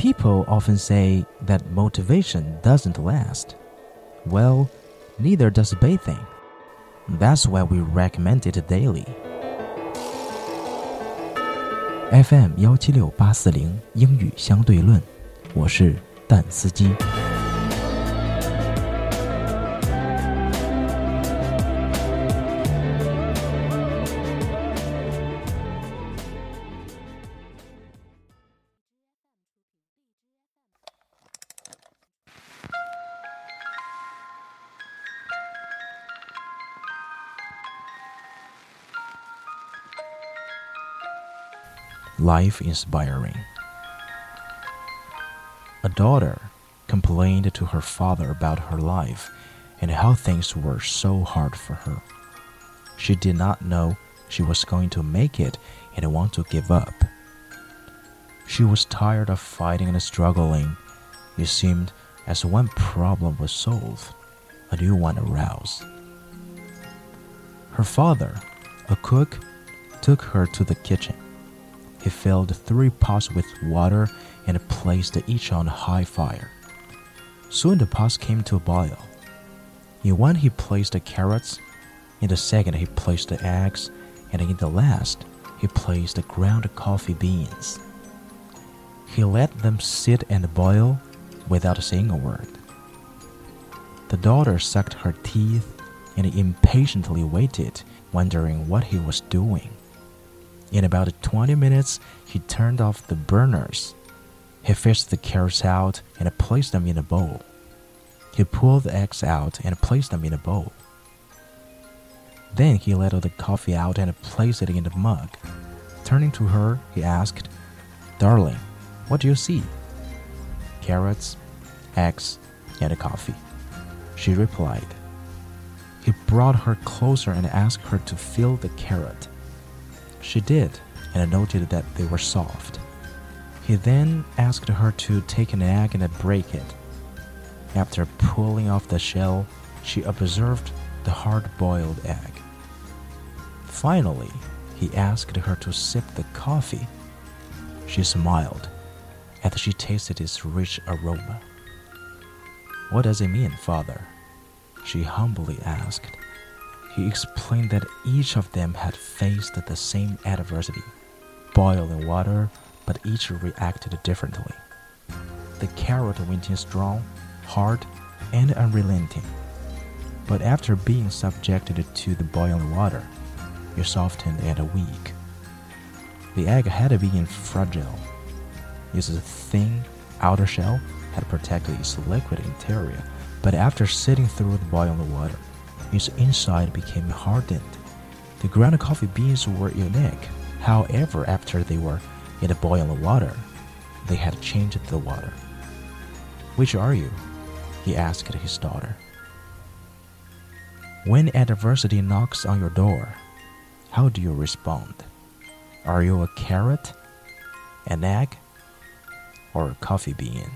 People often say that motivation doesn't last. Well, neither does bathing. That's why we recommend it daily. FM 幺七六八四零英语相对论，我是蛋司机。 Life inspiring. A daughter complained to her father about her life and how things were so hard for her. She did not know she was going to make it and want to give up. She was tired of fighting and struggling. It seemed as one problem was solved, a new one arose. Her father, a cook, took her to the kitchen. He filled three pots with water and placed each on a high fire. Soon the pots came to a boil. In one he placed the carrots, in the second he placed the eggs, and in the last he placed the ground coffee beans. He let them sit and boil without saying a word. The daughter sucked her teeth and impatiently waited, wondering what he was doing. In about 20 minutes, he turned off the burners. He fished the carrots out and placed them in a bowl. He pulled the eggs out and placed them in a bowl. Then he let the coffee out and placed it in the mug. Turning to her, he asked, Darling, what do you see? Carrots, eggs, and a coffee. She replied. He brought her closer and asked her to feel the carrot. She did, and noted that they were soft. He then asked her to take an egg and break it. After pulling off the shell, she observed the hard boiled egg. Finally, he asked her to sip the coffee. She smiled as she tasted its rich aroma. What does it mean, father? She humbly asked. He explained that each of them had faced the same adversity boiling water, but each reacted differently. The carrot went in strong, hard, and unrelenting. But after being subjected to the boiling water, it softened and weak. The egg had been fragile. Its thin outer shell had protected its liquid interior, but after sitting through the boiling water, its inside became hardened. The ground coffee beans were unique. However, after they were in the boiling water, they had changed the water. Which are you? he asked his daughter. When adversity knocks on your door, how do you respond? Are you a carrot, an egg, or a coffee bean?